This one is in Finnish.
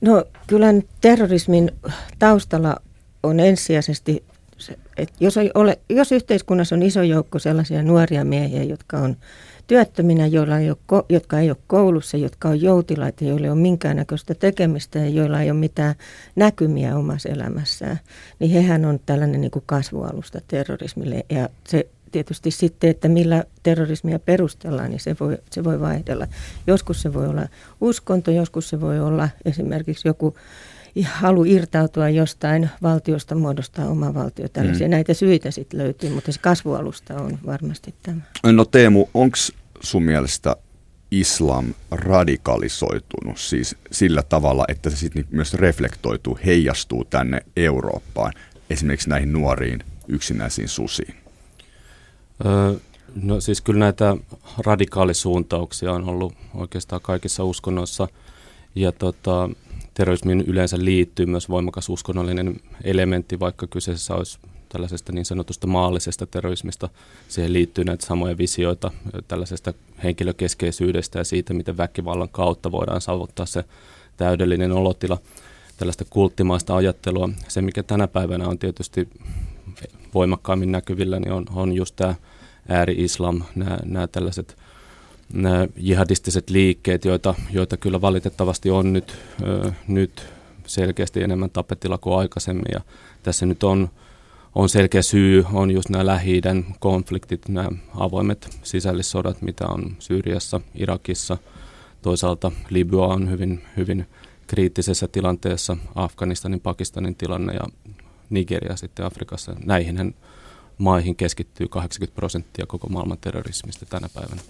No kyllä terrorismin taustalla on ensisijaisesti, se, että jos, ole, jos yhteiskunnassa on iso joukko sellaisia nuoria miehiä, jotka on työttöminä, joilla ei ole, jotka ei ole koulussa, jotka on joutilaita, joilla ei ole minkäännäköistä tekemistä ja joilla ei ole mitään näkymiä omassa elämässään, niin hehän on tällainen niin kuin kasvualusta terrorismille. Ja se tietysti sitten, että millä terrorismia perustellaan, niin se voi, se voi vaihdella. Joskus se voi olla uskonto, joskus se voi olla esimerkiksi joku halu irtautua jostain valtiosta, muodostaa oma valtio. Tällaisia mm. näitä syitä sitten löytyy, mutta se kasvualusta on varmasti tämä. No Teemu, onko sun mielestä islam radikalisoitunut siis sillä tavalla, että se sitten myös reflektoituu, heijastuu tänne Eurooppaan, esimerkiksi näihin nuoriin yksinäisiin susiin? No siis kyllä näitä radikaalisuuntauksia on ollut oikeastaan kaikissa uskonnoissa ja tota, terrorismiin yleensä liittyy myös voimakas uskonnollinen elementti, vaikka kyseessä olisi tällaisesta niin sanotusta maallisesta terrorismista. Siihen liittyy näitä samoja visioita tällaisesta henkilökeskeisyydestä ja siitä, miten väkivallan kautta voidaan saavuttaa se täydellinen olotila, tällaista kulttimaista ajattelua. Se, mikä tänä päivänä on tietysti voimakkaammin näkyvillä, niin on, on just tämä ääri-islam, nämä, tällaiset nämä jihadistiset liikkeet, joita, joita kyllä valitettavasti on nyt, ö, nyt selkeästi enemmän tapetilla kuin aikaisemmin. Ja tässä nyt on on selkeä syy, on just nämä lähi konfliktit, nämä avoimet sisällissodat, mitä on Syyriassa, Irakissa. Toisaalta Libya on hyvin, hyvin kriittisessä tilanteessa, Afganistanin, Pakistanin tilanne ja Nigeria sitten Afrikassa. Näihin maihin keskittyy 80 prosenttia koko maailman terrorismista tänä päivänä.